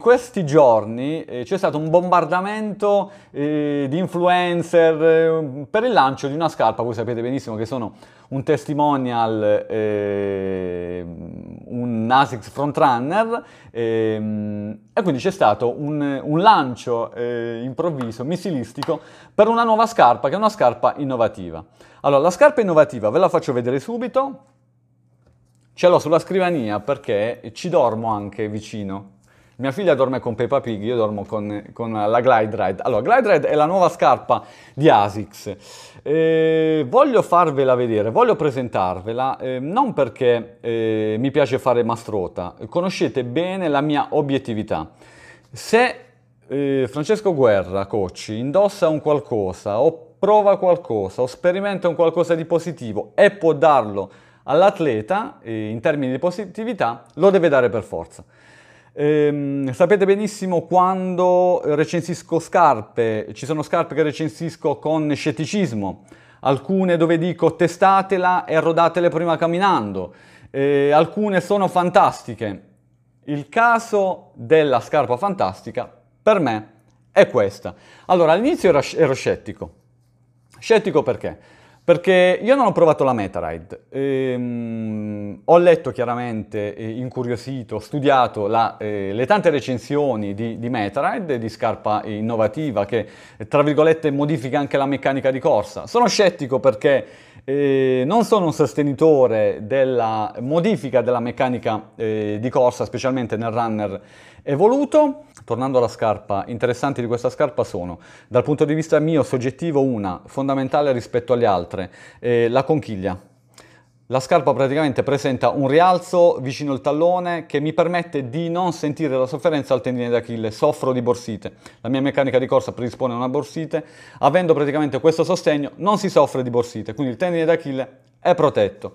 questi giorni eh, c'è stato un bombardamento eh, di influencer eh, per il lancio di una scarpa, voi sapete benissimo che sono un testimonial, eh, un ASICS Frontrunner ehm, e quindi c'è stato un, un lancio eh, improvviso, missilistico, per una nuova scarpa che è una scarpa innovativa. Allora, la scarpa innovativa ve la faccio vedere subito, ce l'ho sulla scrivania perché ci dormo anche vicino mia figlia dorme con Peppa Pig, io dormo con, con la Glide Ride. Allora, Glide Ride è la nuova scarpa di ASICS. Eh, voglio farvela vedere, voglio presentarvela, eh, non perché eh, mi piace fare mastrota, conoscete bene la mia obiettività. Se eh, Francesco Guerra, coach, indossa un qualcosa o prova qualcosa o sperimenta un qualcosa di positivo e può darlo all'atleta eh, in termini di positività, lo deve dare per forza. Ehm, sapete benissimo quando recensisco scarpe, ci sono scarpe che recensisco con scetticismo, alcune dove dico testatela e rodatele prima camminando, eh, alcune sono fantastiche. Il caso della scarpa fantastica per me è questa. Allora all'inizio ero, ero scettico. Scettico perché? Perché io non ho provato la MetaRide, ehm, ho letto chiaramente, eh, incuriosito, studiato la, eh, le tante recensioni di, di MetaRide, di scarpa innovativa che tra virgolette modifica anche la meccanica di corsa. Sono scettico perché eh, non sono un sostenitore della modifica della meccanica eh, di corsa, specialmente nel runner evoluto. Tornando alla scarpa, interessanti di questa scarpa sono, dal punto di vista mio soggettivo, una fondamentale rispetto alle altre, eh, la conchiglia. La scarpa praticamente presenta un rialzo vicino al tallone che mi permette di non sentire la sofferenza al tendine d'Achille. Soffro di borsite. La mia meccanica di corsa predispone a una borsite. Avendo praticamente questo sostegno non si soffre di borsite, quindi il tendine d'Achille è protetto.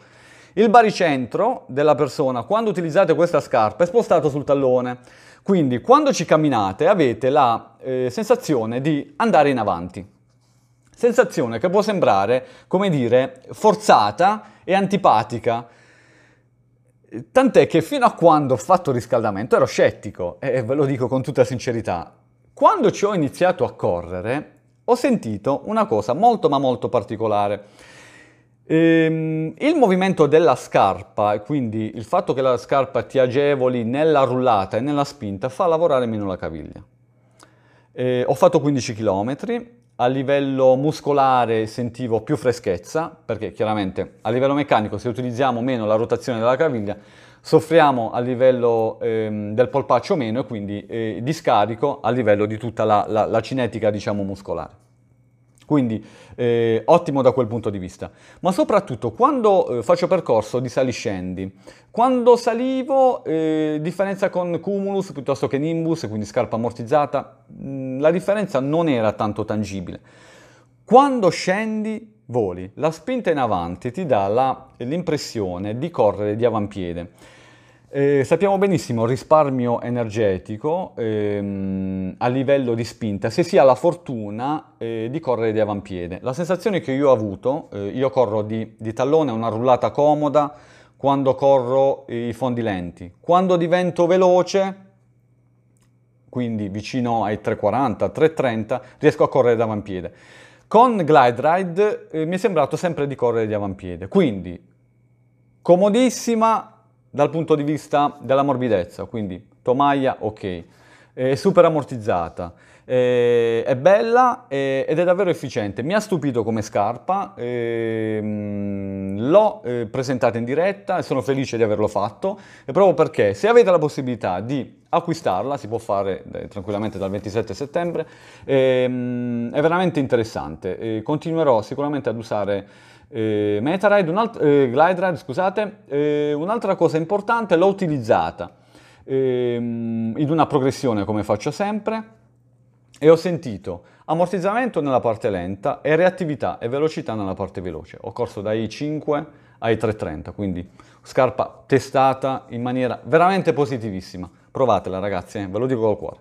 Il baricentro della persona, quando utilizzate questa scarpa, è spostato sul tallone. Quindi quando ci camminate avete la eh, sensazione di andare in avanti. Sensazione che può sembrare, come dire, forzata e antipatica. Tant'è che fino a quando ho fatto riscaldamento ero scettico, e ve lo dico con tutta sincerità. Quando ci ho iniziato a correre, ho sentito una cosa molto ma molto particolare. Ehm, il movimento della scarpa, quindi il fatto che la scarpa ti agevoli nella rullata e nella spinta, fa lavorare meno la caviglia. Eh, ho fatto 15 km, a livello muscolare sentivo più freschezza, perché chiaramente a livello meccanico se utilizziamo meno la rotazione della caviglia soffriamo a livello ehm, del polpaccio meno e quindi eh, di scarico a livello di tutta la, la, la cinetica diciamo muscolare. Quindi eh, ottimo da quel punto di vista. Ma soprattutto quando eh, faccio percorso di saliscendi, quando salivo, eh, differenza con Cumulus piuttosto che Nimbus, quindi scarpa ammortizzata, mh, mm, la differenza non era tanto tangibile. Quando scendi, voli. La spinta in avanti ti dà la, l'impressione di correre di avampiede. Eh, sappiamo benissimo risparmio energetico ehm, a livello di spinta se si ha la fortuna eh, di correre di avampiede. La sensazione che io ho avuto, eh, io corro di, di, tallone, una rullata comoda quando corro i fondi lenti. Quando divento veloce, quindi vicino ai 340, 330, riesco a correre di avampiede. Con Glide Ride eh, mi è sembrato sempre di correre di avampiede, quindi comodissima dal punto di vista della morbidezza, quindi tomaia ok, è super ammortizzata, è bella ed è davvero efficiente. Mi ha stupito come scarpa, ehm, l'ho eh, presentata in diretta e sono felice di averlo fatto, proprio perché se avete la possibilità di acquistarla, si può fare eh, tranquillamente dal 27 settembre, ehm, è veramente interessante. continuerò sicuramente ad usare eh, MetaRide, un'alt- eh, GlideRide, scusate, eh, un'altra cosa importante, l'ho utilizzata ehm, in una progressione come faccio sempre e ho sentito ammortizzamento nella parte lenta e reattività e velocità nella parte veloce. Ho corso dai 5 ai 330, quindi scarpa testata in maniera veramente positivissima. Provatela ragazzi, eh, ve lo dico col cuore.